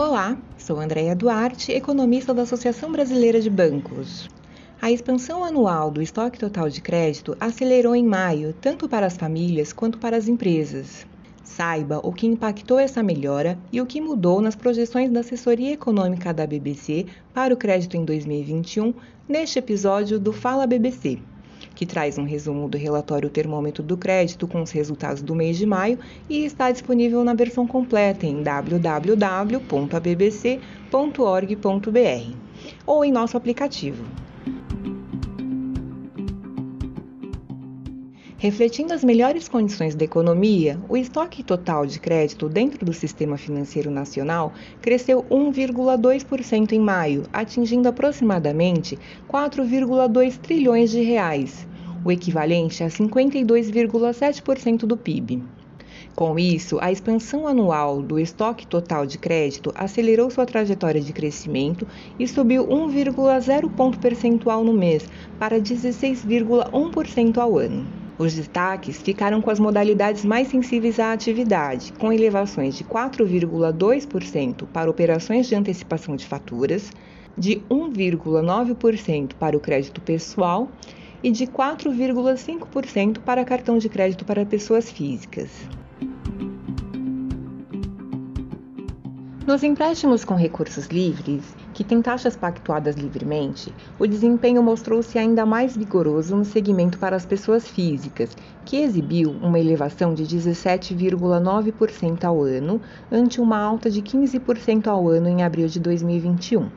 Olá, sou Andréia Duarte, economista da Associação Brasileira de Bancos. A expansão anual do estoque total de crédito acelerou em maio, tanto para as famílias quanto para as empresas. Saiba o que impactou essa melhora e o que mudou nas projeções da assessoria econômica da BBC para o crédito em 2021 neste episódio do Fala BBC que traz um resumo do relatório Termômetro do Crédito com os resultados do mês de maio e está disponível na versão completa em www.bbc.org.br ou em nosso aplicativo. Refletindo as melhores condições da economia, o estoque total de crédito dentro do sistema financeiro nacional cresceu 1,2% em maio, atingindo aproximadamente 4,2 trilhões de reais, o equivalente a 52,7% do PIB. Com isso, a expansão anual do estoque total de crédito acelerou sua trajetória de crescimento e subiu 1,0 ponto percentual no mês para 16,1% ao ano. Os destaques ficaram com as modalidades mais sensíveis à atividade, com elevações de 4,2% para operações de antecipação de faturas, de 1,9% para o crédito pessoal e de 4,5% para cartão de crédito para pessoas físicas. Nos empréstimos com recursos livres, que têm taxas pactuadas livremente, o desempenho mostrou-se ainda mais vigoroso no segmento para as pessoas físicas, que exibiu uma elevação de 17,9% ao ano, ante uma alta de 15% ao ano em abril de 2021.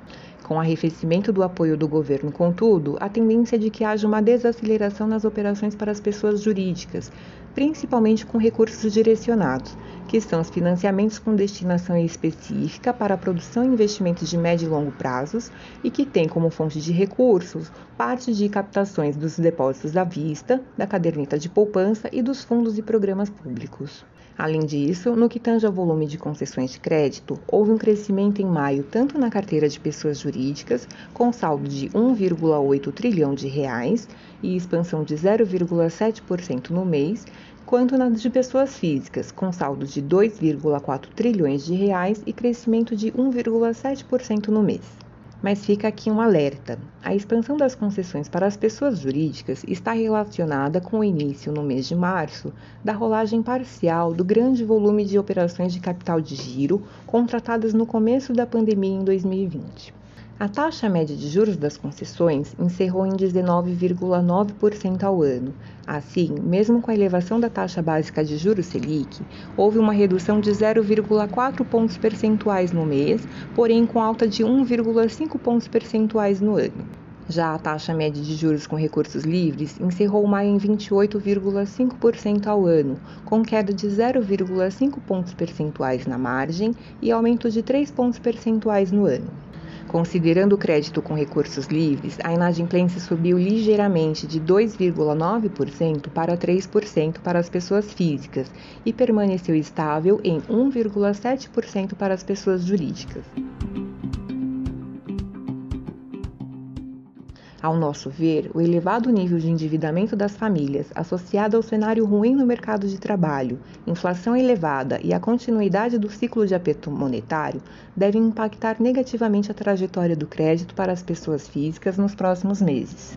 Com o arrefecimento do apoio do governo, contudo, a tendência é de que haja uma desaceleração nas operações para as pessoas jurídicas, principalmente com recursos direcionados, que são os financiamentos com destinação específica para a produção e investimentos de médio e longo prazos e que têm como fonte de recursos parte de captações dos depósitos à vista, da caderneta de poupança e dos fundos e programas públicos. Além disso, no que tange ao volume de concessões de crédito, houve um crescimento em maio tanto na carteira de pessoas jurídicas, com saldo de 1,8 trilhão de reais e expansão de 0,7% no mês, quanto na de pessoas físicas, com saldo de 2,4 trilhões de reais e crescimento de 1,7% no mês. Mas fica aqui um alerta: a expansão das concessões para as pessoas jurídicas está relacionada com o início, no mês de março, da rolagem parcial do grande volume de operações de capital de giro contratadas no começo da pandemia em 2020. A taxa média de juros das concessões encerrou em 19,9% ao ano. Assim, mesmo com a elevação da taxa básica de juros Selic, houve uma redução de 0,4 pontos percentuais no mês, porém com alta de 1,5 pontos percentuais no ano. Já a taxa média de juros com recursos livres encerrou maio em 28,5% ao ano, com queda de 0,5 pontos percentuais na margem e aumento de 3 pontos percentuais no ano. Considerando o crédito com recursos livres, a inadimplência subiu ligeiramente de 2,9% para 3% para as pessoas físicas e permaneceu estável em 1,7% para as pessoas jurídicas. Ao nosso ver, o elevado nível de endividamento das famílias, associado ao cenário ruim no mercado de trabalho, inflação elevada e a continuidade do ciclo de aperto monetário, devem impactar negativamente a trajetória do crédito para as pessoas físicas nos próximos meses.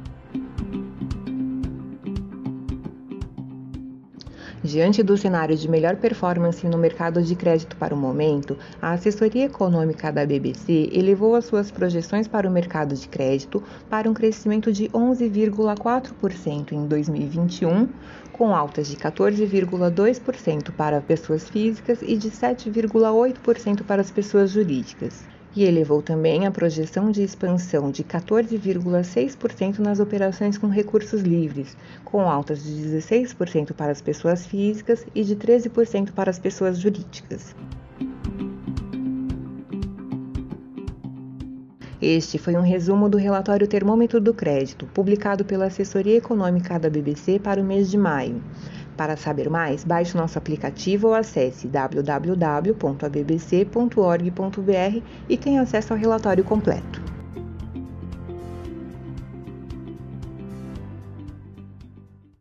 Diante do cenário de melhor performance no mercado de crédito para o momento, a assessoria econômica da BBC elevou as suas projeções para o mercado de crédito para um crescimento de 11,4% em 2021, com altas de 14,2% para pessoas físicas e de 7,8% para as pessoas jurídicas e elevou também a projeção de expansão de 14,6% nas operações com recursos livres, com altas de 16% para as pessoas físicas e de 13% para as pessoas jurídicas. Este foi um resumo do relatório Termômetro do Crédito, publicado pela Assessoria Econômica da BBC para o mês de maio. Para saber mais, baixe nosso aplicativo ou acesse www.abbc.org.br e tenha acesso ao relatório completo.